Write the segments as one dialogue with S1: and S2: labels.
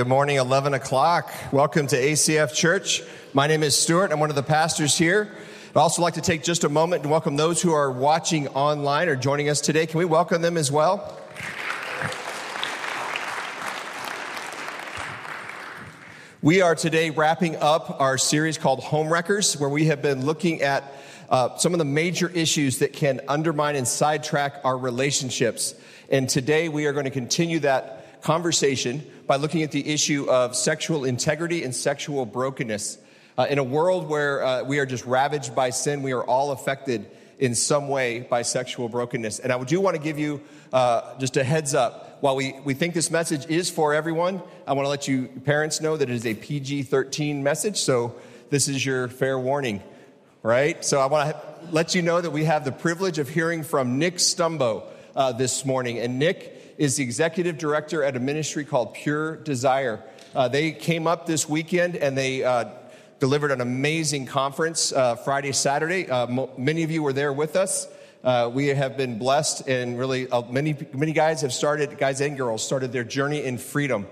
S1: Good morning, 11 o'clock. Welcome to ACF Church. My name is Stuart. I'm one of the pastors here. I'd also like to take just a moment and welcome those who are watching online or joining us today. Can we welcome them as well? We are today wrapping up our series called Homewreckers, where we have been looking at uh, some of the major issues that can undermine and sidetrack our relationships. And today we are going to continue that conversation by looking at the issue of sexual integrity and sexual brokenness. Uh, in a world where uh, we are just ravaged by sin, we are all affected in some way by sexual brokenness. And I do want to give you uh, just a heads up. While we, we think this message is for everyone, I want to let you parents know that it is a PG 13 message. So this is your fair warning, right? So I want to let you know that we have the privilege of hearing from Nick Stumbo uh, this morning. And Nick is the executive director at a ministry called Pure Desire. Uh, they came up this weekend and they uh, delivered an amazing conference uh, Friday, Saturday. Uh, mo- many of you were there with us. Uh, we have been blessed, and really, uh, many many guys have started, guys and girls, started their journey in freedom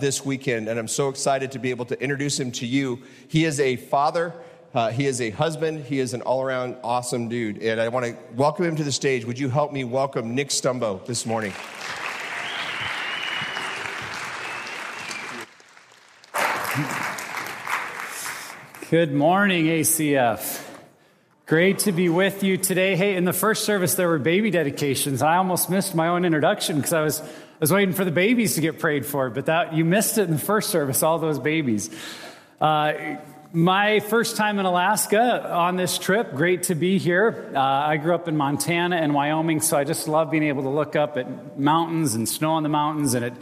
S1: this weekend, and I'm so excited to be able to introduce him to you. He is a father. Uh, he is a husband. He is an all around awesome dude. And I want to welcome him to the stage. Would you help me welcome Nick Stumbo this morning?
S2: Good morning, ACF. Great to be with you today. Hey, in the first service, there were baby dedications. I almost missed my own introduction because I was, I was waiting for the babies to get prayed for, but that, you missed it in the first service, all those babies. Uh, my first time in Alaska on this trip, great to be here. Uh, I grew up in Montana and Wyoming, so I just love being able to look up at mountains and snow on the mountains, and it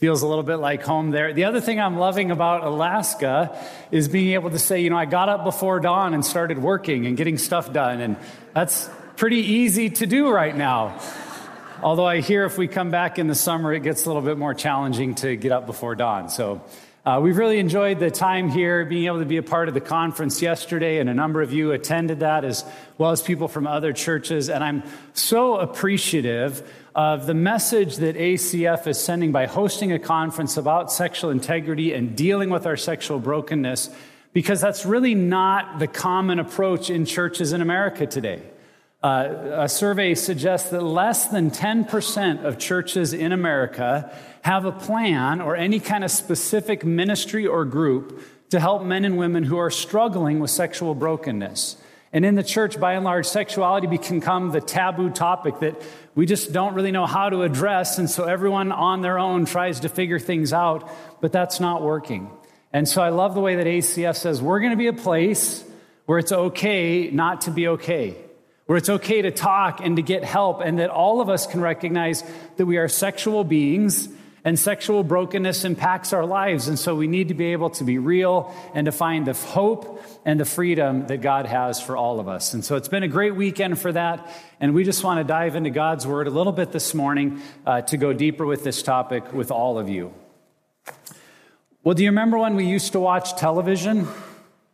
S2: Feels a little bit like home there. The other thing I'm loving about Alaska is being able to say, you know, I got up before dawn and started working and getting stuff done. And that's pretty easy to do right now. Although I hear if we come back in the summer, it gets a little bit more challenging to get up before dawn. So uh, we've really enjoyed the time here, being able to be a part of the conference yesterday, and a number of you attended that as well as people from other churches. And I'm so appreciative of the message that ACF is sending by hosting a conference about sexual integrity and dealing with our sexual brokenness, because that's really not the common approach in churches in America today. Uh, a survey suggests that less than 10% of churches in America have a plan or any kind of specific ministry or group to help men and women who are struggling with sexual brokenness. And in the church, by and large, sexuality can become the taboo topic that we just don't really know how to address. And so everyone on their own tries to figure things out, but that's not working. And so I love the way that ACF says we're going to be a place where it's okay not to be okay, where it's okay to talk and to get help, and that all of us can recognize that we are sexual beings and sexual brokenness impacts our lives. And so we need to be able to be real and to find the hope and the freedom that God has for all of us. And so it's been a great weekend for that. And we just want to dive into God's word a little bit this morning uh, to go deeper with this topic with all of you. Well, do you remember when we used to watch television?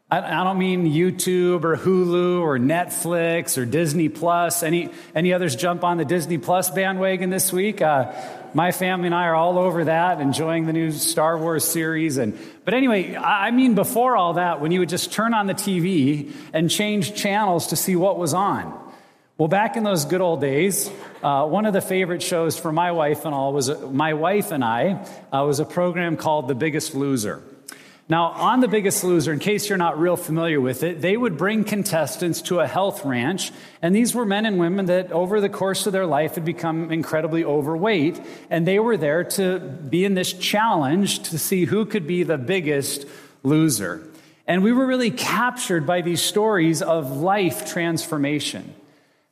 S2: I, don't mean YouTube or Hulu or Netflix or Disney Plus. Any, any others jump on the Disney Plus bandwagon this week? Uh, my family and I are all over that, enjoying the new Star Wars series. And, but anyway, I mean, before all that, when you would just turn on the TV and change channels to see what was on. Well, back in those good old days, uh, one of the favorite shows for my wife and all was my wife and I uh, was a program called The Biggest Loser. Now, on The Biggest Loser, in case you're not real familiar with it, they would bring contestants to a health ranch, and these were men and women that over the course of their life had become incredibly overweight, and they were there to be in this challenge to see who could be the biggest loser. And we were really captured by these stories of life transformation.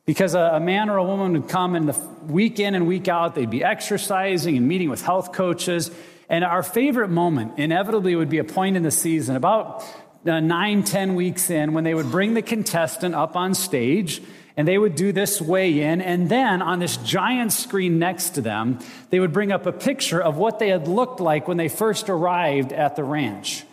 S2: Because a, man or a woman would come and the week in and week out, they'd be exercising and meeting with health coaches and our favorite moment inevitably would be a point in the season, about uh, nine, ten weeks in, when they would bring the contestant up on stage and they would do this weigh in. And then on this giant screen next to them, they would bring up a picture of what they had looked like when they first arrived at the ranch.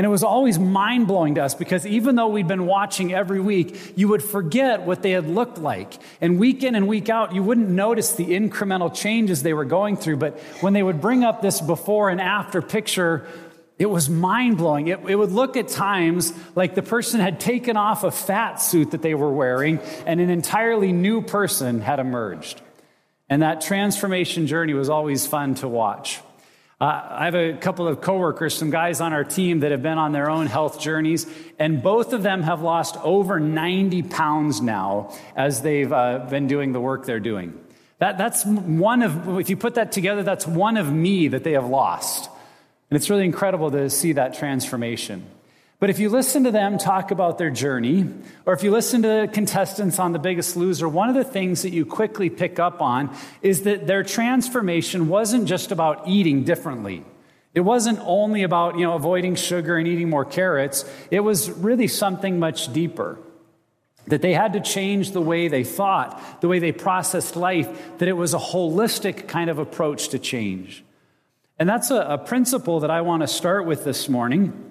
S2: And it was always mind blowing to us because even though we'd been watching every week, you would forget what they had looked like. And week in and week out, you wouldn't notice the incremental changes they were going through. But when they would bring up this before and after picture, it was mind blowing. It, it, would look at times like the person had taken off a fat suit that they were wearing and an entirely new person had emerged. And that transformation journey was always fun to watch. Uh, I have a couple of coworkers, some guys on our team that have been on their own health journeys, and both of them have lost over 90 pounds now as they've uh, been doing the work they're doing. That, that's one of, if you put that together, that's one of me that they have lost. And it's really incredible to see that transformation. But if you listen to them talk about their journey, or if you listen to contestants on The Biggest Loser, one of the things that you quickly pick up on is that their transformation wasn't just about eating differently. It wasn't only about, you know, avoiding sugar and eating more carrots. It was really something much deeper. That they had to change the way they thought, the way they processed life, that it was a holistic kind of approach to change. And that's a, a principle that I want to start with this morning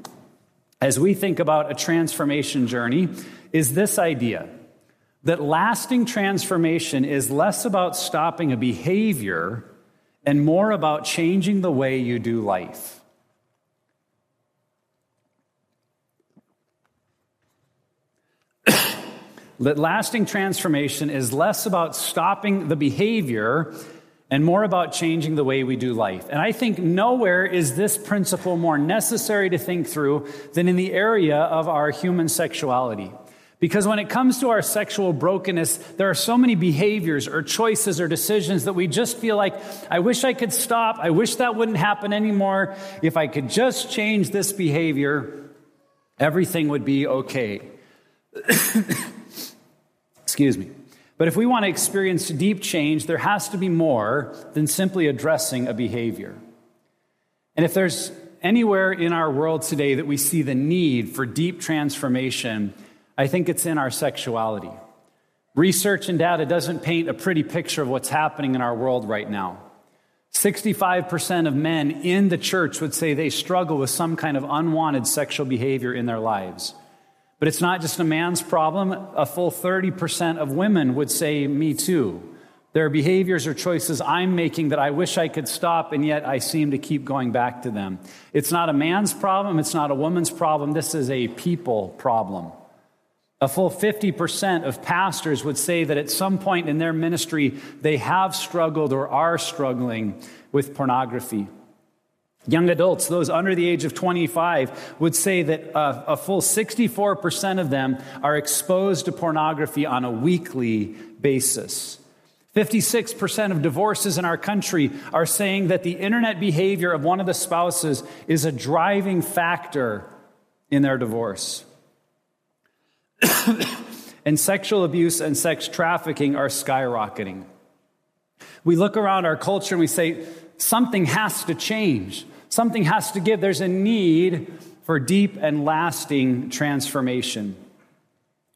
S2: as we think about a transformation journey is this idea that lasting transformation is less about stopping a behavior and more about changing the way you do life. that lasting transformation is less about stopping the behavior and more about changing the way we do life. And I think nowhere is this principle more necessary to think through than in the area of our human sexuality. Because when it comes to our sexual brokenness, there are so many behaviors or choices or decisions that we just feel like, I wish I could stop. I wish that wouldn't happen anymore. If I could just change this behavior, everything would be okay. Excuse me. But if we want to experience deep change, there has to be more than simply addressing a behavior. And if there's anywhere in our world today that we see the need for deep transformation, I think it's in our sexuality. Research and data doesn't paint a pretty picture of what's happening in our world right now. 65% of men in the church would say they struggle with some kind of unwanted sexual behavior in their lives. But it's not just a man's problem. A full 30% of women would say, Me too. There are behaviors or choices I'm making that I wish I could stop, and yet I seem to keep going back to them. It's not a man's problem. It's not a woman's problem. This is a people problem. A full 50% of pastors would say that at some point in their ministry, they have struggled or are struggling with pornography. Young adults, those under the age of 25, would say that a, full 64% of them are exposed to pornography on a weekly basis. 56% of divorces in our country are saying that the internet behavior of one of the spouses is a driving factor in their divorce. and sexual abuse and sex trafficking are skyrocketing. We look around our culture and we say, something has to change. Something has to give. There's a need for deep and lasting transformation.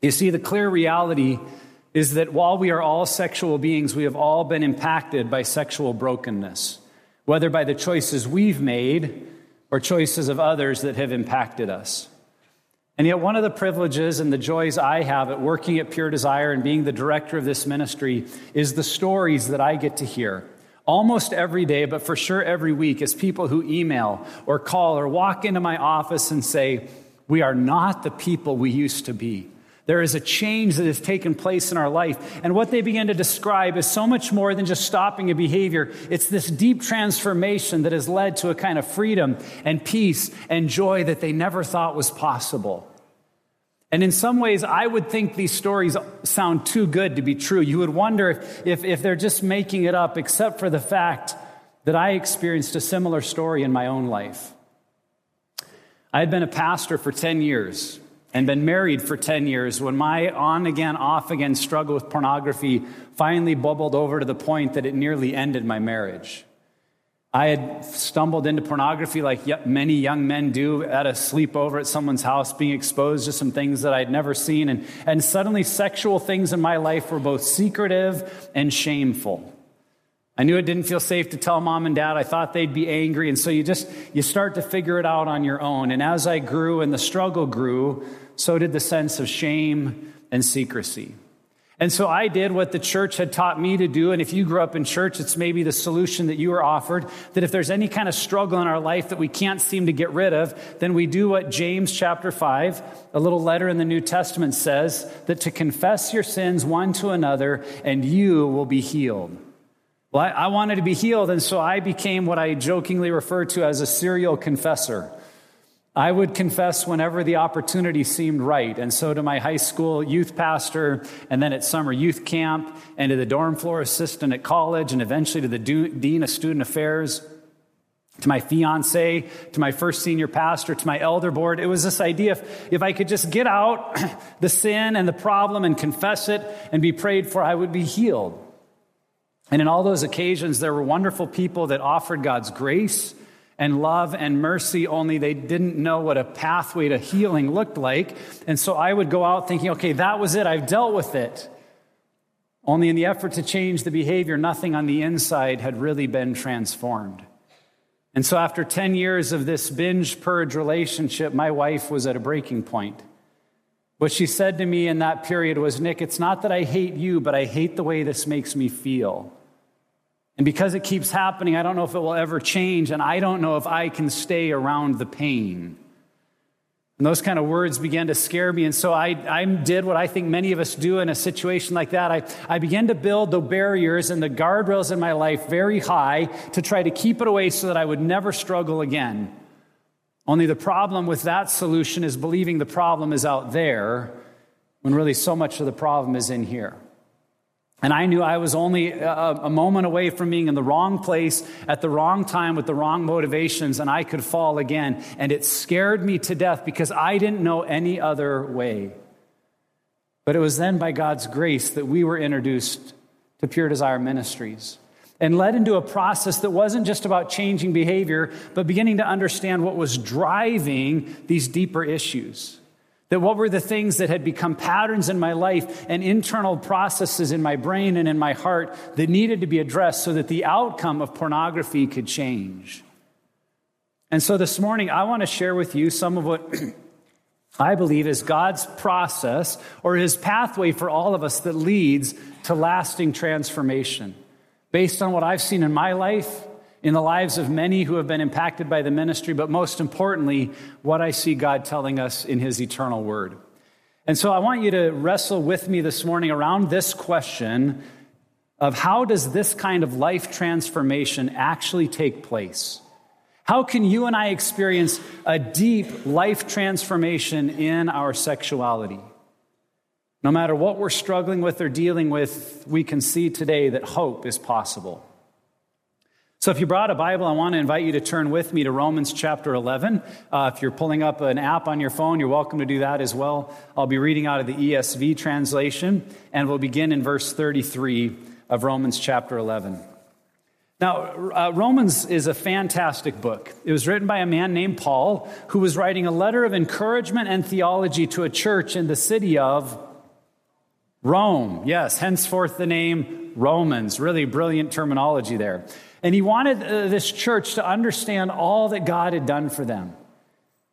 S2: You see, the clear reality is that while we are all sexual beings, we have all been impacted by sexual brokenness, whether by the choices we've made or choices of others that have impacted us. And yet, one of the privileges and the joys I have at working at Pure Desire and being the director of this ministry is the stories that I get to hear almost every day, but for sure every week, is people who email or call or walk into my office and say, We are not the people we used to be. There is a change that has taken place in our life. And what they begin to describe is so much more than just stopping a behavior. It's this deep transformation that has led to a kind of freedom and peace and joy that they never thought was possible. And in some ways, I would think these stories sound too good to be true. You would wonder if, if, if they're just making it up, except for the fact that I experienced a similar story in my own life. I had been a pastor for 10 years and been married for 10 years when my on again, off again struggle with pornography finally bubbled over to the point that it nearly ended my marriage. I had stumbled into pornography like many young men do at a sleepover at someone's house, being exposed to some things that I'd never seen. And, and suddenly, sexual things in my life were both secretive and shameful. I knew it didn't feel safe to tell mom and dad. I thought they'd be angry. And so you just, you start to figure it out on your own. And as I grew and the struggle grew, so did the sense of shame and secrecy. And so I did what the church had taught me to do. And if you grew up in church, it's maybe the solution that you were offered that if there's any kind of struggle in our life that we can't seem to get rid of, then we do what James chapter 5, a little letter in the New Testament says that to confess your sins one to another and you will be healed. Well, I, I wanted to be healed. And so I became what I jokingly refer to as a serial confessor. I would confess whenever the opportunity seemed right. And so to my high school youth pastor, and then at summer youth camp, and to the dorm floor assistant at college, and eventually to the dean of student affairs, to my fiance, to my first senior pastor, to my elder board. It was this idea if, if I could just get out the sin and the problem and confess it and be prayed for, I would be healed. And in all those occasions, there were wonderful people that offered God's grace and love and mercy, only they didn't know what a pathway to healing looked like. And so I would go out thinking, okay, that was it, I've dealt with it. Only in the effort to change the behavior, nothing on the inside had really been transformed. And so after 10 years of this binge purge relationship, my wife was at a breaking point. What she said to me in that period was, Nick, it's not that I hate you, but I hate the way this makes me feel. And because it keeps happening, I don't know if it will ever change, and I don't know if I can stay around the pain. And those kind of words began to scare me. And so I, I did what I think many of us do in a situation like that. I, I began to build the barriers and the guardrails in my life very high to try to keep it away so that I would never struggle again. Only the problem with that solution is believing the problem is out there when really so much of the problem is in here. And I knew I was only a, a, moment away from being in the wrong place at the wrong time with the wrong motivations, and I could fall again. And it scared me to death because I didn't know any other way. But it was then by God's grace that we were introduced to Pure Desire Ministries and led into a process that wasn't just about changing behavior, but beginning to understand what was driving these deeper issues. That what were the things that had become patterns in my life and internal processes in my brain and in my heart that needed to be addressed so that the outcome of pornography could change. And so this morning, I want to share with you some of what I believe is God's process or his pathway for all of us that leads to lasting transformation. Based on what I've seen in my life in the lives of many who have been impacted by the ministry, but most importantly, what I see God telling us in His eternal word. And so I want you to wrestle with me this morning around this question of how does this kind of life transformation actually take place? How can you and I experience a deep life transformation in our sexuality? No matter what we're struggling with or dealing with, we can see today that hope is possible. So, if you brought a Bible, I want to invite you to turn with me to Romans chapter 11. Uh, if you're pulling up an app on your phone, you're welcome to do that as well. I'll be reading out of the ESV translation, and we'll begin in verse 33 of Romans chapter 11. Now, uh, Romans is a fantastic book. It was written by a man named Paul, who was writing a letter of encouragement and theology to a church in the city of Rome. Yes, henceforth the name Romans. Really brilliant terminology there. And he wanted uh, this church to understand all that God had done for them.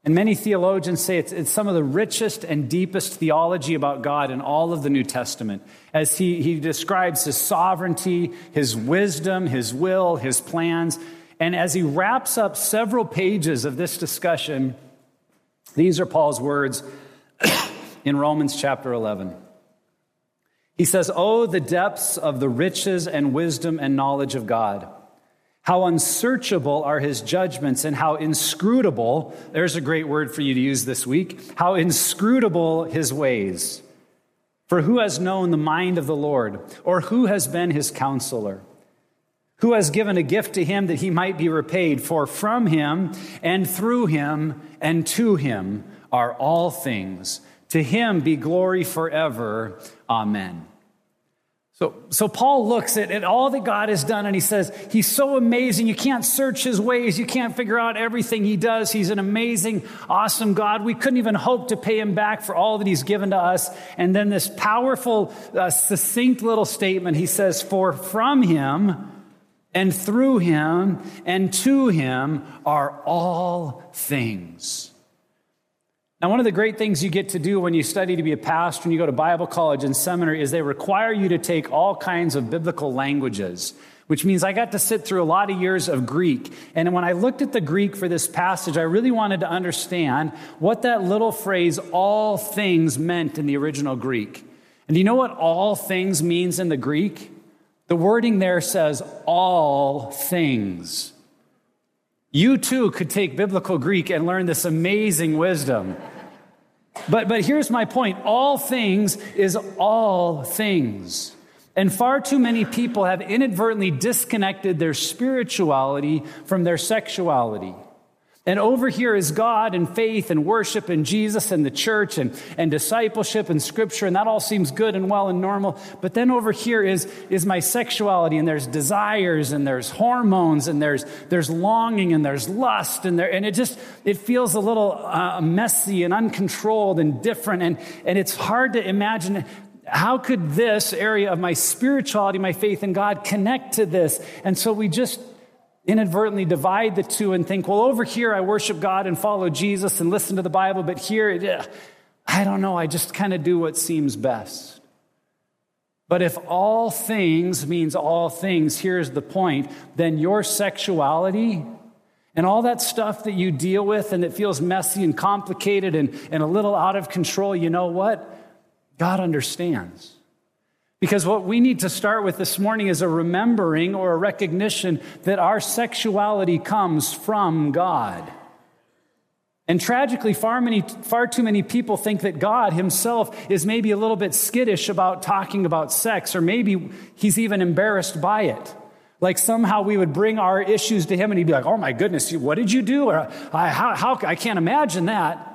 S2: And many theologians say it's, it's, some of the richest and deepest theology about God in all of the New Testament, as he, he describes his sovereignty, his wisdom, his will, his plans. And as he wraps up several pages of this discussion, these are Paul's words in Romans chapter 11. He says, Oh, the depths of the riches and wisdom and knowledge of God. How unsearchable are his judgments and how inscrutable, there's a great word for you to use this week, how inscrutable his ways. For who has known the mind of the Lord, or who has been his counselor? Who has given a gift to him that he might be repaid? For from him and through him and to him are all things. To him be glory forever. Amen. So, so Paul looks at, at all that God has done and he says, He's so amazing. You can't search his ways. You can't figure out everything he does. He's an amazing, awesome God. We couldn't even hope to pay him back for all that he's given to us. And then this powerful, uh, succinct little statement he says, For from him and through him and to him are all things. Now, one of the great things you get to do when you study to be a pastor and you go to Bible college and seminary is they require you to take all kinds of biblical languages, which means I got to sit through a lot of years of Greek. And when I looked at the Greek for this passage, I really wanted to understand what that little phrase, all things, meant in the original Greek. And do you know what all things means in the Greek? The wording there says all things. You too could take biblical Greek and learn this amazing wisdom. But, but here's my point all things is all things. And far too many people have inadvertently disconnected their spirituality from their sexuality. And over here is God and faith and worship and Jesus and the church and, and discipleship and scripture, and that all seems good and well and normal. But then over here is, is my sexuality, and there's desires and there's hormones and there's, there's longing and there's lust, and, there, and it just it feels a little uh, messy and uncontrolled and different. And, and it's hard to imagine how could this area of my spirituality, my faith in God, connect to this? And so we just inadvertently divide the two and think, well, over here I worship God and follow Jesus and listen to the Bible, but here, I don't know, I just kind of do what seems best. But if all things means all things, here's the point, then your sexuality and all that stuff that you deal with and that feels messy and complicated and, and a little out of control, you know what? God understands. Because what we need to start with this morning is a remembering or a recognition that our sexuality comes from God. And tragically, far, many, far too many people think that God himself is maybe a little bit skittish about talking about sex, or maybe he's even embarrassed by it. Like somehow we would bring our issues to him and he'd be like, oh my goodness, what did you do? Or how, how, I can't imagine that.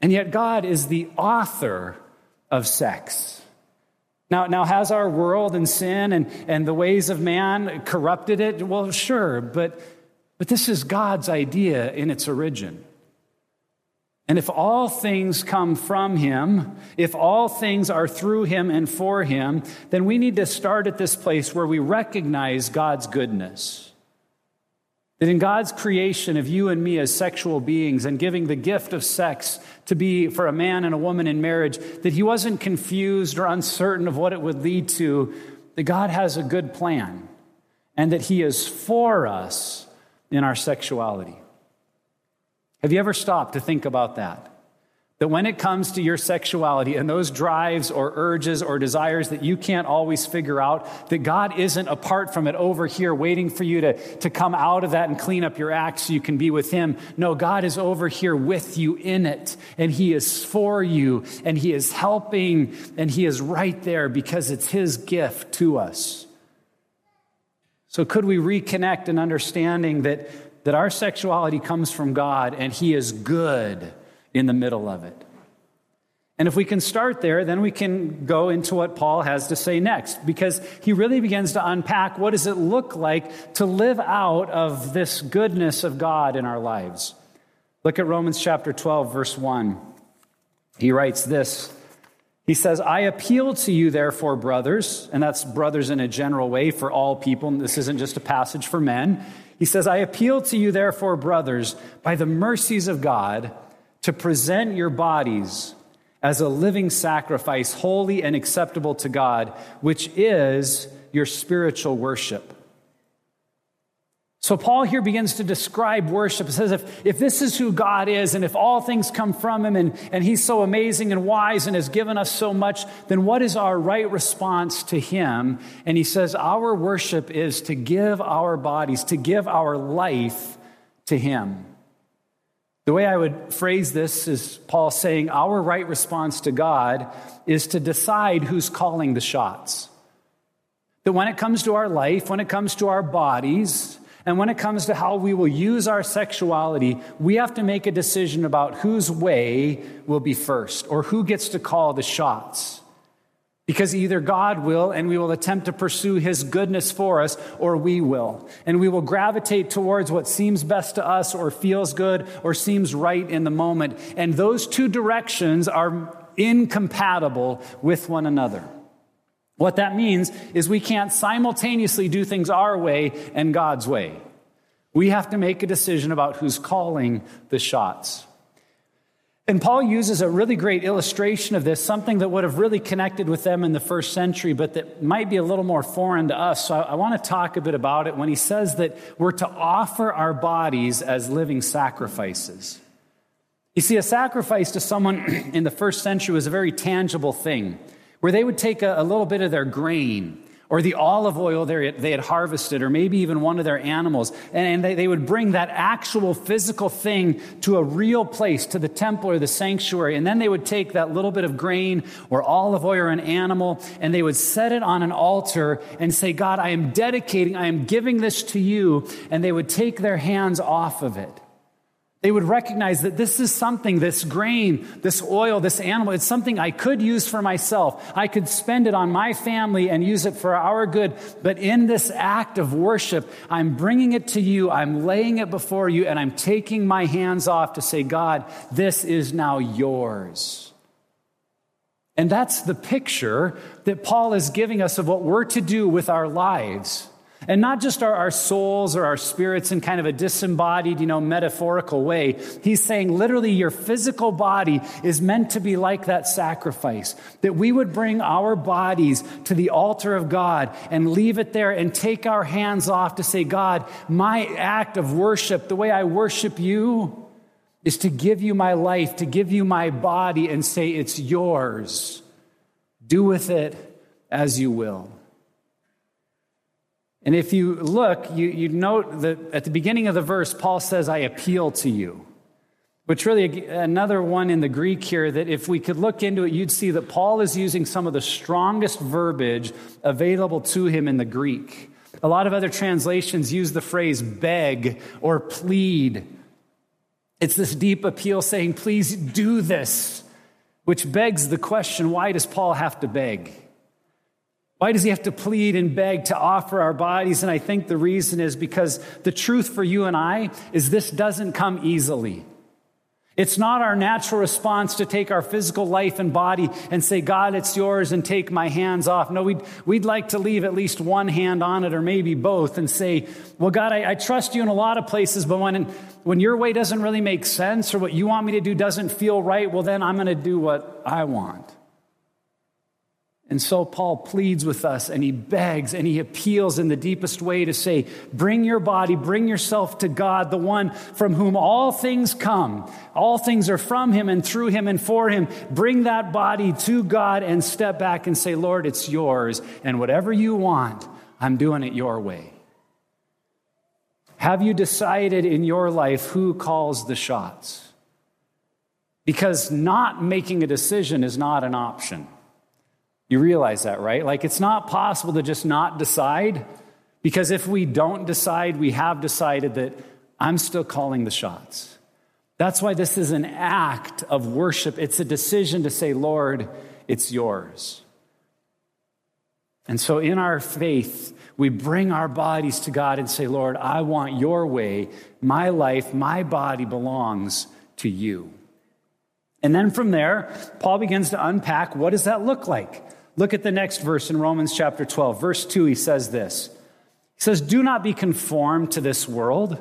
S2: And yet God is the author of sex. Now, now, has our world and sin and, and the ways of man corrupted it? Well, sure, but, but this is God's idea in its origin. And if all things come from Him, if all things are through Him and for Him, then we need to start at this place where we recognize God's goodness. That in God's creation of you and me as sexual beings and giving the gift of sex to be for a man and a woman in marriage, that he wasn't confused or uncertain of what it would lead to, that God has a good plan and that he is for us in our sexuality. Have you ever stopped to think about that? That when it comes to your sexuality and those drives or urges or desires that you can't always figure out, that God isn't apart from it over here waiting for you to, to come out of that and clean up your act so you can be with Him. No, God is over here with you in it, and He is for you, and He is helping, and He is right there because it's His gift to us. So, could we reconnect in understanding that, that our sexuality comes from God and He is good? In the middle of it. And if we can start there, then we can go into what Paul has to say next, because he really begins to unpack what does it look like to live out of this goodness of God in our lives. Look at Romans chapter 12, verse 1. He writes this. He says, I appeal to you, therefore, brothers, and that's brothers in a general way for all people. This isn't just a passage for men. He says, I appeal to you, therefore, brothers, by the mercies of God to present your bodies as a living sacrifice, holy and acceptable to God, which is your spiritual worship. So, Paul here begins to describe worship. It says, if, if this is who God is, and if all things come from him, and, and he's so amazing and wise and has given us so much, then what is our right response to him? And he says, our worship is to give our bodies, to give our life to him. The way I would phrase this is Paul saying, our right response to God is to decide who's calling the shots. That when it comes to our life, when it comes to our bodies, and when it comes to how we will use our sexuality, we have to make a decision about whose way will be first or who gets to call the shots. Because either God will and we will attempt to pursue his goodness for us, or we will. And we will gravitate towards what seems best to us, or feels good, or seems right in the moment. And those two directions are incompatible with one another. What that means is we can't simultaneously do things our way and God's way. We have to make a decision about who's calling the shots. And Paul uses a really great illustration of this, something that would have really connected with them in the first century, but that might be a little more foreign to us. So I, I want to talk a bit about it when he says that we're to offer our bodies as living sacrifices. You see, a sacrifice to someone in the first century was a very tangible thing where they would take a, a little bit of their grain or the olive oil they had harvested, or maybe even one of their animals. And they, would bring that actual physical thing to a real place, to the temple or the sanctuary. And then they would take that little bit of grain or olive oil or an animal, and they would set it on an altar and say, God, I am dedicating, I am giving this to you. And they would take their hands off of it. They would recognize that this is something, this grain, this oil, this animal, it's something I could use for myself. I could spend it on my family and use it for our good. But in this act of worship, I'm bringing it to you, I'm laying it before you, and I'm taking my hands off to say, God, this is now yours. And that's the picture that Paul is giving us of what we're to do with our lives. And not just our, our souls or our spirits in kind of a disembodied, you know, metaphorical way. He's saying literally your physical body is meant to be like that sacrifice. That we would bring our bodies to the altar of God and leave it there and take our hands off to say, God, my act of worship, the way I worship you, is to give you my life, to give you my body and say, it's yours. Do with it as you will. And if you look, you, you note that at the beginning of the verse, Paul says, I appeal to you. Which really, another one in the Greek here, that if we could look into it, you'd see that Paul is using some of the strongest verbiage available to him in the Greek. A lot of other translations use the phrase beg or plead. It's this deep appeal saying, please do this, which begs the question why does Paul have to beg? Why does he have to plead and beg to offer our bodies? And I think the reason is because the truth for you and I is this doesn't come easily. It's not our natural response to take our physical life and body and say, God, it's yours and take my hands off. No, we'd, we'd like to leave at least one hand on it or maybe both and say, well, God, I, I trust you in a lot of places, but when, when your way doesn't really make sense or what you want me to do doesn't feel right, well, then I'm going to do what I want. And so Paul pleads with us and he begs and he appeals in the deepest way to say, Bring your body, bring yourself to God, the one from whom all things come. All things are from him and through him and for him. Bring that body to God and step back and say, Lord, it's yours. And whatever you want, I'm doing it your way. Have you decided in your life who calls the shots? Because not making a decision is not an option. You realize that, right? Like it's not possible to just not decide because if we don't decide, we have decided that I'm still calling the shots. That's why this is an act of worship. It's a decision to say, Lord, it's yours. And so in our faith, we bring our bodies to God and say, Lord, I want your way. My life, my body belongs to you. And then from there, Paul begins to unpack what does that look like? Look at the next verse in Romans chapter 12. Verse 2, he says this. He says, Do not be conformed to this world,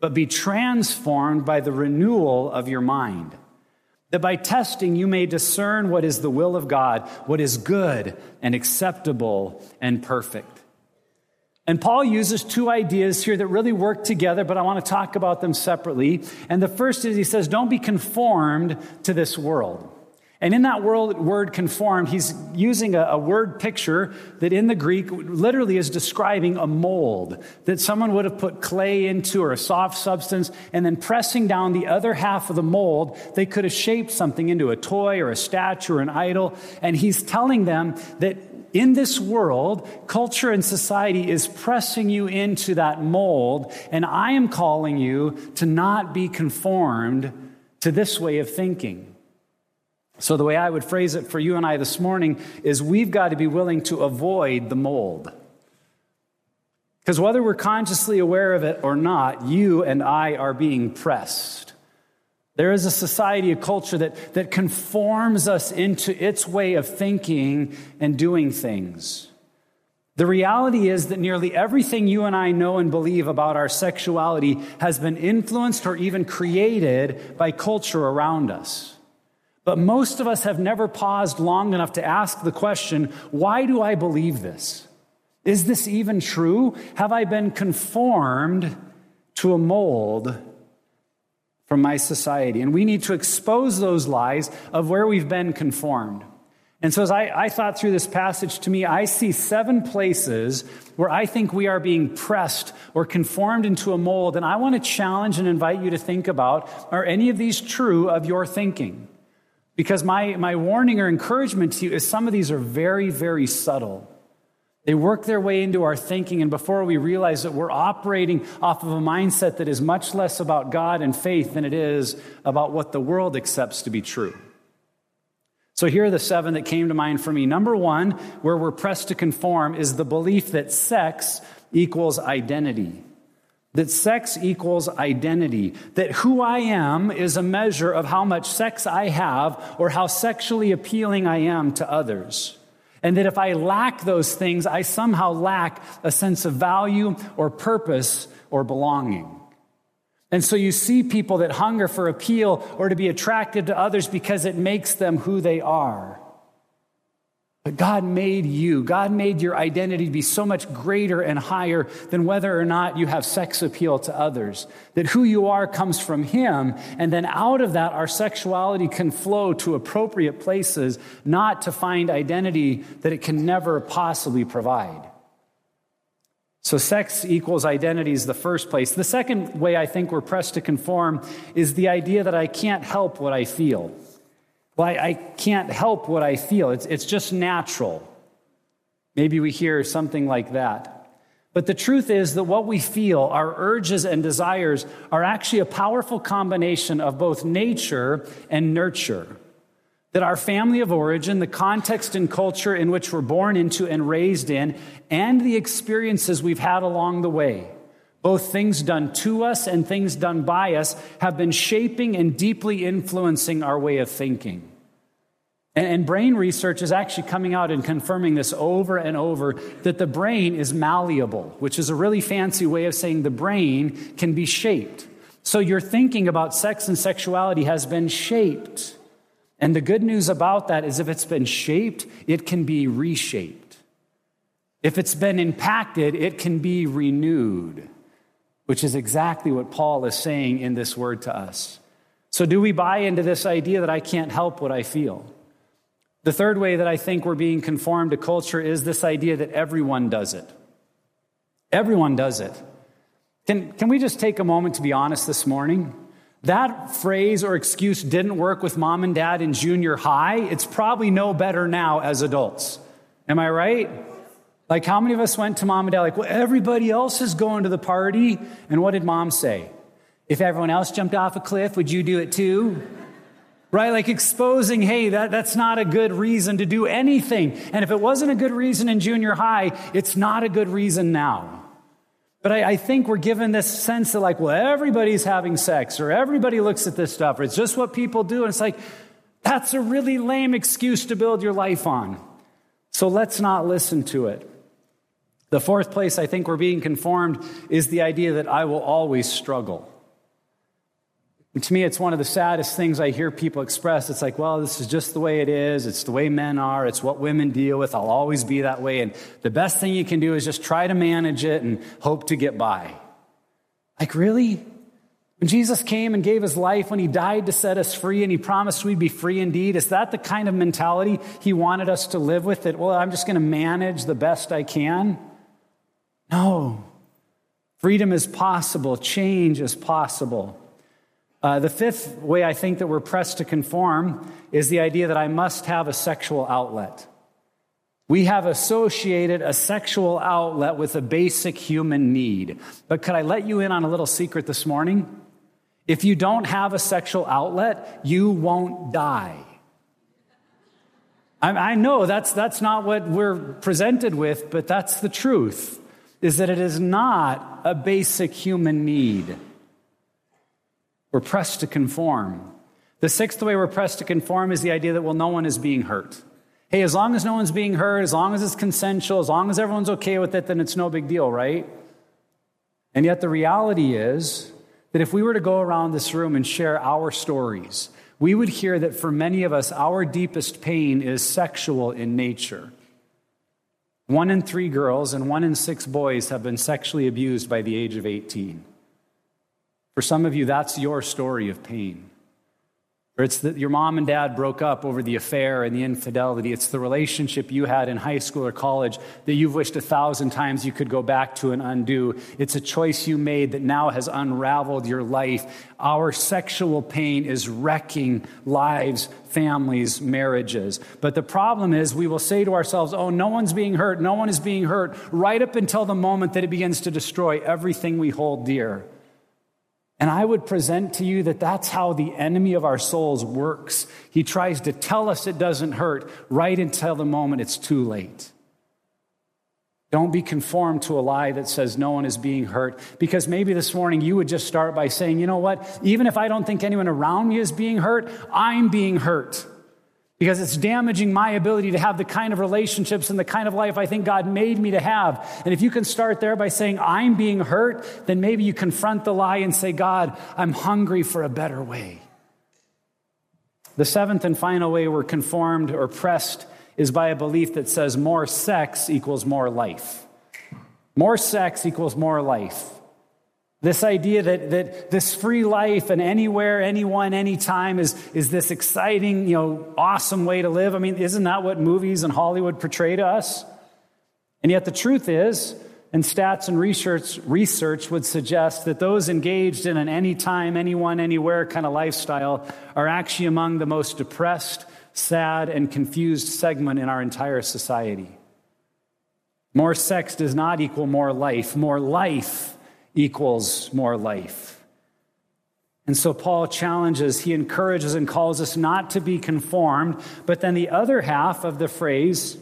S2: but be transformed by the renewal of your mind, that by testing you may discern what is the will of God, what is good and acceptable and perfect. And Paul uses two ideas here that really work together, but I want to talk about them separately. And the first is he says, Don't be conformed to this world. And in that world, word conformed, he's using a, a, word picture that in the Greek literally is describing a mold that someone would have put clay into or a soft substance, and then pressing down the other half of the mold, they could have shaped something into a toy or a statue or an idol. And he's telling them that in this world, culture and society is pressing you into that mold, and I am calling you to not be conformed to this way of thinking. So, the way I would phrase it for you and I this morning is we've got to be willing to avoid the mold. Because whether we're consciously aware of it or not, you and I are being pressed. There is a society, a culture that, that conforms us into its way of thinking and doing things. The reality is that nearly everything you and I know and believe about our sexuality has been influenced or even created by culture around us. But most of us have never paused long enough to ask the question why do I believe this? Is this even true? Have I been conformed to a mold from my society? And we need to expose those lies of where we've been conformed. And so, as I, I, thought through this passage, to me, I see seven places where I think we are being pressed or conformed into a mold. And I want to challenge and invite you to think about are any of these true of your thinking? Because my, my warning or encouragement to you is some of these are very, very subtle. They work their way into our thinking, and before we realize that we're operating off of a mindset that is much less about God and faith than it is about what the world accepts to be true. So here are the seven that came to mind for me. Number one, where we're pressed to conform, is the belief that sex equals identity that sex equals identity, that who I am is a measure of how much sex I have or how sexually appealing I am to others. And that if I lack those things, I somehow lack a sense of value or purpose or belonging. And so you see people that hunger for appeal or to be attracted to others because it makes them who they are. But God made you, God made your identity to be so much greater and higher than whether or not you have sex appeal to others. That who you are comes from Him, and then out of that, our sexuality can flow to appropriate places, not to find identity that it can never possibly provide. So, sex equals identity is the first place. The second way I think we're pressed to conform is the idea that I can't help what I feel. Well, I, I can't help what I feel. It's, it's just natural. Maybe we hear something like that. But the truth is that what we feel, our urges and desires, are actually a powerful combination of both nature and nurture. That our family of origin, the context and culture in which we're born into and raised in, and the experiences we've had along the way, both things done to us and things done by us have been shaping and deeply influencing our way of thinking. And, brain research is actually coming out and confirming this over and over that the brain is malleable, which is a really fancy way of saying the brain can be shaped. So your thinking about sex and sexuality has been shaped. And the good news about that is if it's been shaped, it can be reshaped. If it's been impacted, it can be renewed which is exactly what Paul is saying in this word to us. So, do we buy into this idea that I can't help what I feel? The third way that I think we're being conformed to culture is this idea that everyone does it. Everyone does it. Can, can we just take a moment to be honest this morning? That phrase or excuse didn't work with mom and dad in junior high. It's probably no better now as adults. Am I right? Like, how many of us went to mom and dad, like, well, everybody else is going to the party? And what did mom say? If everyone else jumped off a cliff, would you do it too? Right? Like exposing, hey, that, that's not a good reason to do anything. And if it wasn't a good reason in junior high, it's not a good reason now. But I, I, think we're given this sense that, like, well, everybody's having sex, or everybody looks at this stuff, or it's just what people do. And it's like, that's a really lame excuse to build your life on. So let's not listen to it. The fourth place I think we're being conformed is the idea that I will always struggle. And to me, it's one of the saddest things I hear people express. It's like, well, this is just the way it is. It's the way men are. It's what women deal with. I'll always be that way. And the best thing you can do is just try to manage it and hope to get by. Like, really? When Jesus came and gave his life, when he died to set us free and he promised we'd be free indeed, is that the kind of mentality he wanted us to live with? That, well, I'm just going to manage the best I can? No. Freedom is possible, change is possible. Uh, the fifth way I think that we're pressed to conform is the idea that I must have a sexual outlet. We have associated a sexual outlet with a basic human need. But could I let you in on a little secret this morning? If you don't have a sexual outlet, you won't die. I, I know that's, that's not what we're presented with, but that's the truth, is that it is not a basic human need. We're pressed to conform. The sixth way we're pressed to conform is the idea that, well, no one is being hurt. Hey, as long as no one's being hurt, as long as it's consensual, as long as everyone's okay with it, then it's no big deal, right? And yet the reality is that if we were to go around this room and share our stories, we would hear that for many of us, our deepest pain is sexual in nature. One in three girls and one in six boys have been sexually abused by the age of 18. For some of you, that's your story of pain. Or it's that your mom and dad broke up over the affair and the infidelity. It's the relationship you had in high school or college that you've wished a thousand times you could go back to and undo. It's a choice you made that now has unraveled your life. Our sexual pain is wrecking lives, families, marriages. But the problem is, we will say to ourselves, oh, no one's being hurt, no one is being hurt, right up until the moment that it begins to destroy everything we hold dear. And I would present to you that that's how the enemy of our souls works. He tries to tell us it doesn't hurt right until the moment it's too late. Don't be conformed to a lie that says no one is being hurt. Because maybe this morning you would just start by saying, you know what? Even if I don't think anyone around me is being hurt, I'm being hurt because it's damaging my ability to have the kind of relationships and the kind of life I think God made me to have. And if you can start there by saying, I'm being hurt, then maybe you confront the lie and say, God, I'm hungry for a better way. The seventh and final way we're conformed or pressed is by a belief that says more sex equals more life. More sex equals more life. This idea that, that this free life and anywhere, anyone, anytime is, is this exciting, you know, awesome way to live. I mean, isn't that what movies and Hollywood portray to us? And yet the truth is, and stats and research, research would suggest that those engaged in an anytime, anyone, anywhere kind of lifestyle are actually among the most depressed, sad, and confused segment in our entire society. More sex does not equal more life. More life equals more life. And so Paul challenges, he encourages and calls us not to be conformed, but then the other half of the phrase,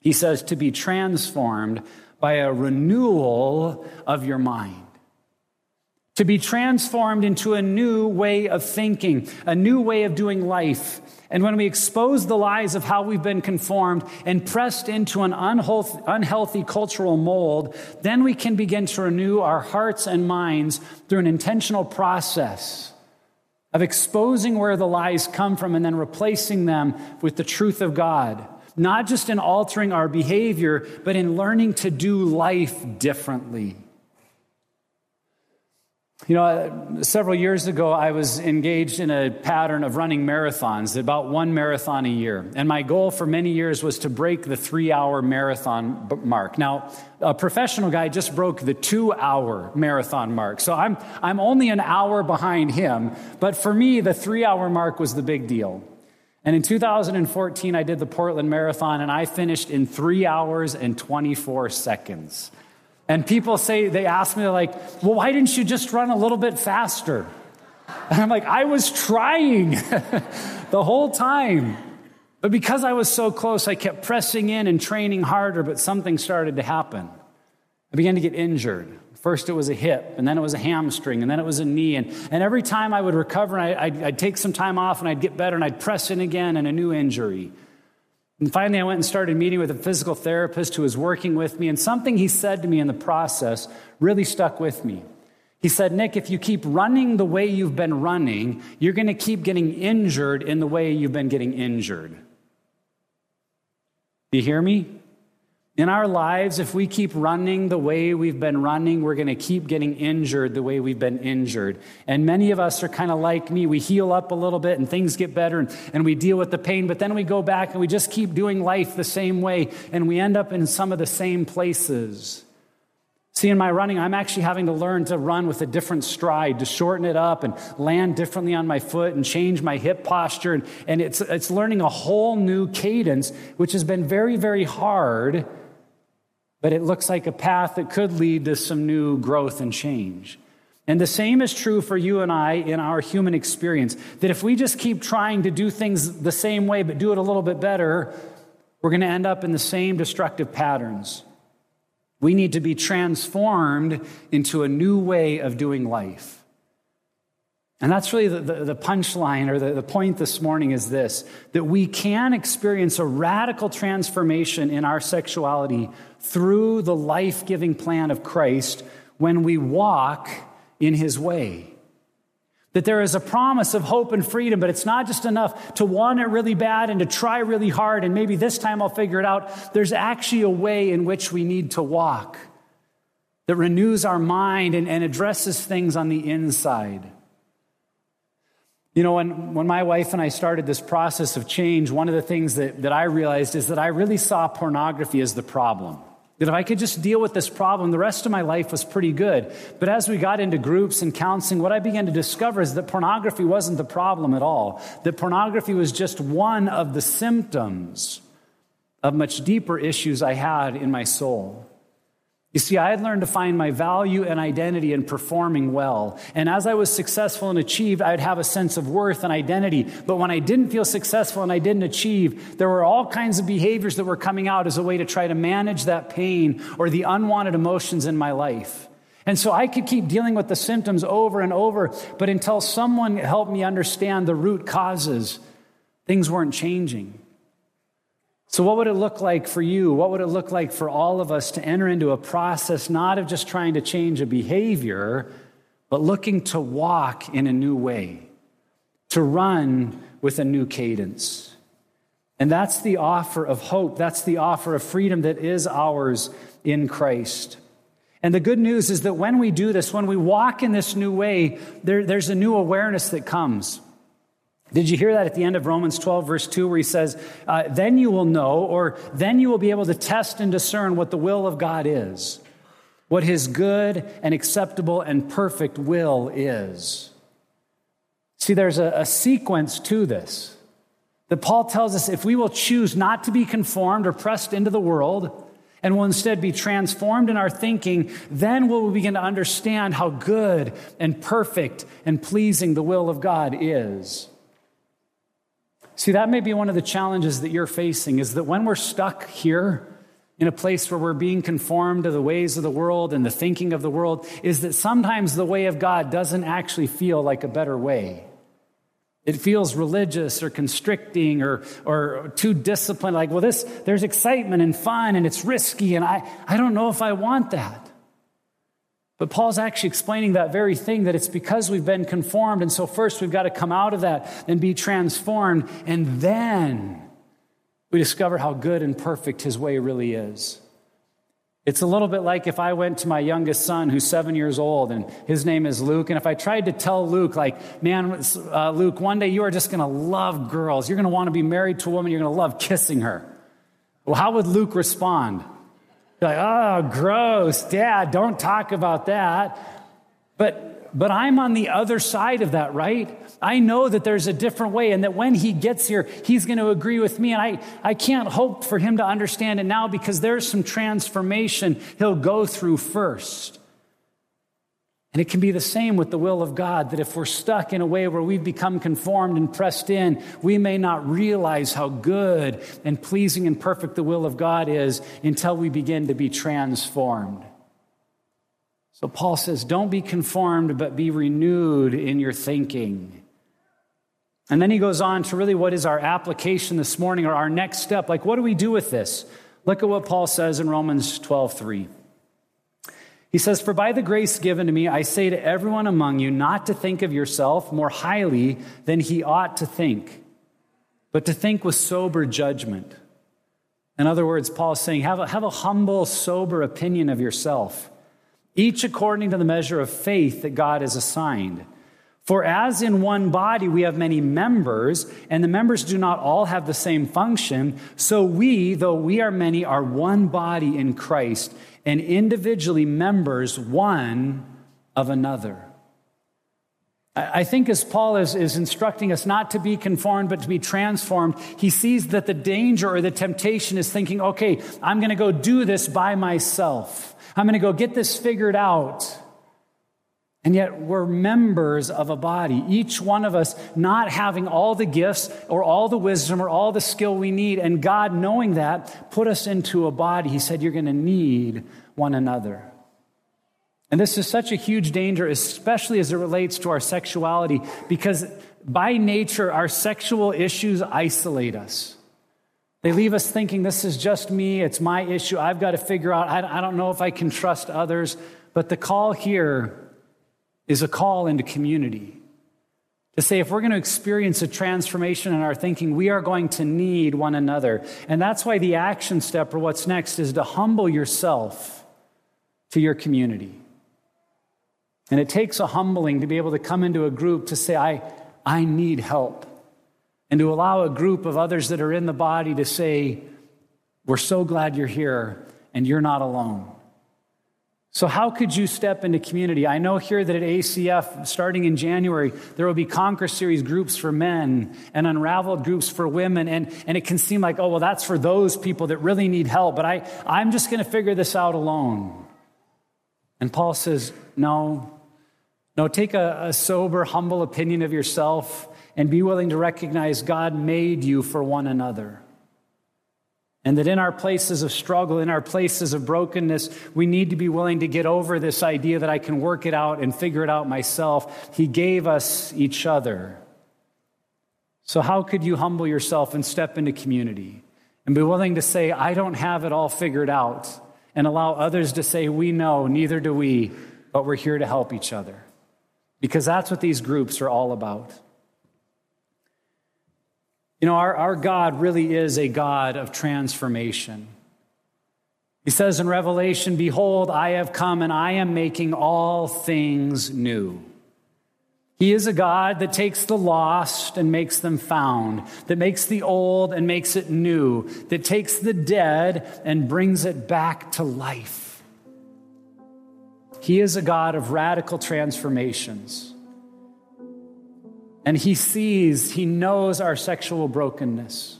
S2: he says to be transformed by a renewal of your mind. To be transformed into a new way of thinking, a new way of doing life. And when we expose the lies of how we've been conformed and pressed into an unhealthy, cultural mold, then we can begin to renew our hearts and minds through an intentional process of exposing where the lies come from and then replacing them with the truth of God. Not just in altering our behavior, but in learning to do life differently. You know, several years ago, I was engaged in a pattern of running marathons, about one marathon a year. And my goal for many years was to break the three hour marathon mark. Now, a professional guy just broke the two hour marathon mark. So I'm, I'm only an hour behind him. But for me, the three hour mark was the big deal. And in 2014, I did the Portland Marathon and I finished in three hours and 24 seconds. And people say, they ask me, like, well, why didn't you just run a little bit faster? And I'm like, I was trying the whole time. But because I was so close, I kept pressing in and training harder, but something started to happen. I began to get injured. First, it was a hip, and then it was a hamstring, and then it was a knee. And, and every time I would recover, I, I'd, I'd take some time off and I'd get better, and I'd press in again, and a new injury. And finally, I went and started meeting with a physical therapist who was working with me, and something he said to me in the process really stuck with me. He said, Nick, if you keep running the way you've been running, you're going to keep getting injured in the way you've been getting injured. Do you hear me? In our lives, if we keep running the way we've been running, we're going to keep getting injured the way we've been injured. And many of us are kind of like me. We heal up a little bit and things get better and, and we deal with the pain, but then we go back and we just keep doing life the same way and we end up in some of the same places. See, in my running, I'm actually having to learn to run with a different stride, to shorten it up and land differently on my foot and change my hip posture. And, and it's, it's learning a whole new cadence, which has been very, very hard, but it looks like a path that could lead to some new growth and change. And the same is true for you and I in our human experience. That if we just keep trying to do things the same way, but do it a little bit better, we're going to end up in the same destructive patterns. We need to be transformed into a new way of doing life. And that's really the, the, the punchline or the, the point this morning is this that we can experience a radical transformation in our sexuality through the life giving plan of Christ when we walk in his way. That there is a promise of hope and freedom, but it's not just enough to want it really bad and to try really hard, and maybe this time I'll figure it out. There's actually a way in which we need to walk that renews our mind and, and addresses things on the inside. You know, when, when my wife and I started this process of change, one of the things that, that I realized is that I really saw pornography as the problem. That if I could just deal with this problem, the rest of my life was pretty good. But as we got into groups and counseling, what I began to discover is that pornography wasn't the problem at all. That pornography was just one of the symptoms of much deeper issues I had in my soul. You see, I had learned to find my value and identity in performing well. And as I was successful and achieved, I'd have a sense of worth and identity. But when I didn't feel successful and I didn't achieve, there were all kinds of behaviors that were coming out as a way to try to manage that pain or the unwanted emotions in my life. And so I could keep dealing with the symptoms over and over, but until someone helped me understand the root causes, things weren't changing. So, what would it look like for you? What would it look like for all of us to enter into a process not of just trying to change a behavior, but looking to walk in a new way, to run with a new cadence? And that's the offer of hope. That's the offer of freedom that is ours in Christ. And the good news is that when we do this, when we walk in this new way, there, there's a new awareness that comes. Did you hear that at the end of Romans 12, verse 2, where he says, uh, Then you will know, or then you will be able to test and discern what the will of God is, what his good and acceptable and perfect will is. See, there's a, a sequence to this. That Paul tells us if we will choose not to be conformed or pressed into the world, and will instead be transformed in our thinking, then will we begin to understand how good and perfect and pleasing the will of God is. See, that may be one of the challenges that you're facing is that when we're stuck here in a place where we're being conformed to the ways of the world and the thinking of the world, is that sometimes the way of God doesn't actually feel like a better way. It feels religious or constricting or, or too disciplined, like, well, this, there's excitement and fun and it's risky, and I, I don't know if I want that. But Paul's actually explaining that very thing that it's because we've been conformed. And so, first, we've got to come out of that and be transformed. And then we discover how good and perfect his way really is. It's a little bit like if I went to my youngest son who's seven years old and his name is Luke. And if I tried to tell Luke, like, man, uh, Luke, one day you are just going to love girls. You're going to want to be married to a woman. You're going to love kissing her. Well, how would Luke respond? You're like, oh, gross, dad, don't talk about that. But, but I'm on the other side of that, right? I know that there's a different way and that when he gets here, he's going to agree with me. And I, I can't hope for him to understand it now because there's some transformation he'll go through first. And it can be the same with the will of God that if we're stuck in a way where we've become conformed and pressed in, we may not realize how good and pleasing and perfect the will of God is until we begin to be transformed. So Paul says, don't be conformed, but be renewed in your thinking. And then he goes on to really what is our application this morning or our next step. Like, what do we do with this? Look at what Paul says in Romans 12 3. He says, For by the grace given to me, I say to everyone among you not to think of yourself more highly than he ought to think, but to think with sober judgment. In other words, Paul is saying, have a, have a humble, sober opinion of yourself, each according to the measure of faith that God has assigned. For as in one body we have many members, and the members do not all have the same function, so we, though we are many, are one body in Christ, and individually members one of another. I think as Paul is, is instructing us not to be conformed, but to be transformed, he sees that the danger or the temptation is thinking, okay, I'm going to go do this by myself. I'm going to go get this figured out. And yet we're members of a body, each one of us not having all the gifts or all the wisdom or all the skill we need. And God, knowing that, put us into a body. He said, You're going to need one another. And this is such a huge danger, especially as it relates to our sexuality, because by nature, our sexual issues isolate us. They leave us thinking, this is just me, it's my issue, I've got to figure out, I don't know if I can trust others. But the call here is a call into community. To say, if we're going to experience a transformation in our thinking, we are going to need one another. And that's why the action step, or what's next, is to humble yourself to your community. And it takes a humbling to be able to come into a group to say, I, I need help. And to allow a group of others that are in the body to say, We're so glad you're here and you're not alone. So, how could you step into community? I know here that at ACF, starting in January, there will be Conquer Series groups for men and Unraveled groups for women. And, and it can seem like, oh, well, that's for those people that really need help. But I, I'm just going to figure this out alone. And Paul says, no. No, take a, a sober, humble opinion of yourself and be willing to recognize God made you for one another. And that in our places of struggle, in our places of brokenness, we need to be willing to get over this idea that I can work it out and figure it out myself. He gave us each other. So, how could you humble yourself and step into community and be willing to say, I don't have it all figured out, and allow others to say, We know, neither do we, but we're here to help each other? Because that's what these groups are all about. You know, our, our God really is a God of transformation. He says in Revelation, Behold, I have come and I am making all things new. He is a God that takes the lost and makes them found, that makes the old and makes it new, that takes the dead and brings it back to life. He is a God of radical transformations. And he sees, he knows our sexual brokenness.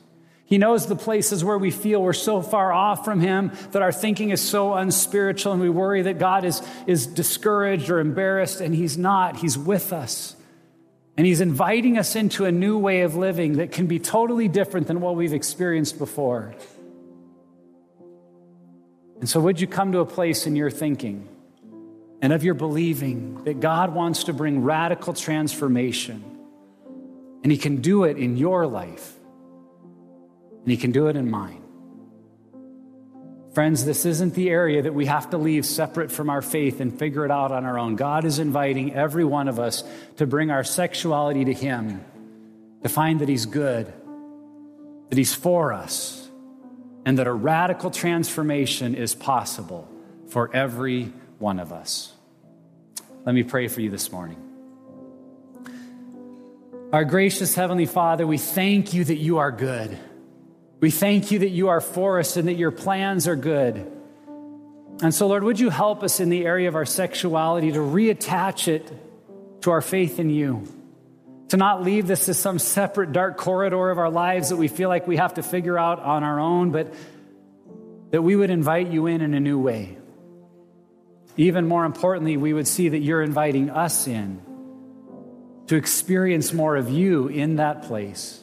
S2: He knows the places where we feel we're so far off from Him, that our thinking is so unspiritual, and we worry that God is, is discouraged or embarrassed, and He's not. He's with us. And He's inviting us into a new way of living that can be totally different than what we've experienced before. And so, would you come to a place in your thinking and of your believing that God wants to bring radical transformation? And He can do it in your life, and He can do it in mine. Friends, this isn't the area that we have to leave separate from our faith and figure it out on our own. God is inviting every one of us to bring our sexuality to Him, to find that He's good, that He's for us, and that a radical transformation is possible for every one of us. Let me pray for you this morning. Our gracious Heavenly Father, we thank you that you are good. We thank you that you are for us and that your plans are good. And so, Lord, would you help us in the area of our sexuality to reattach it to our faith in you? To not leave this as some separate dark corridor of our lives that we feel like we have to figure out on our own, but that we would invite you in in a new way. Even more importantly, we would see that you're inviting us in to experience more of you in that place.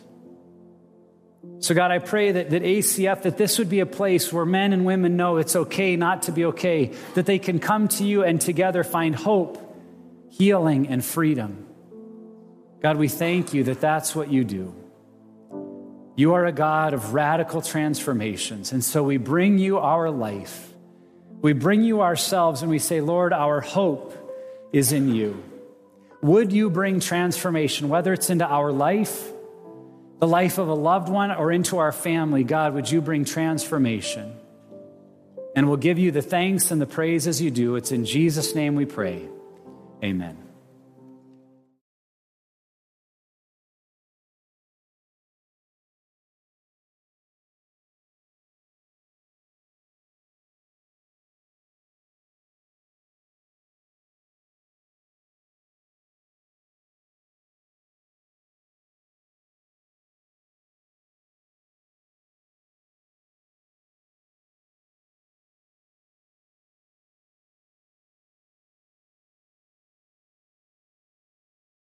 S2: So, God, I pray that, that ACF, that this would be a place where men and women know it's okay not to be okay, that they can come to you and together find hope, healing, and freedom. God, we thank you that that's what you do. You are a God of radical transformations. And so we bring you our life. We bring you ourselves and we say, Lord, our hope is in you. Would you bring transformation, whether it's into our life, the life of a loved one, or into our family? God, would you bring transformation? And we'll give you the thanks and the praise as you do. It's in Jesus' name we pray. Amen.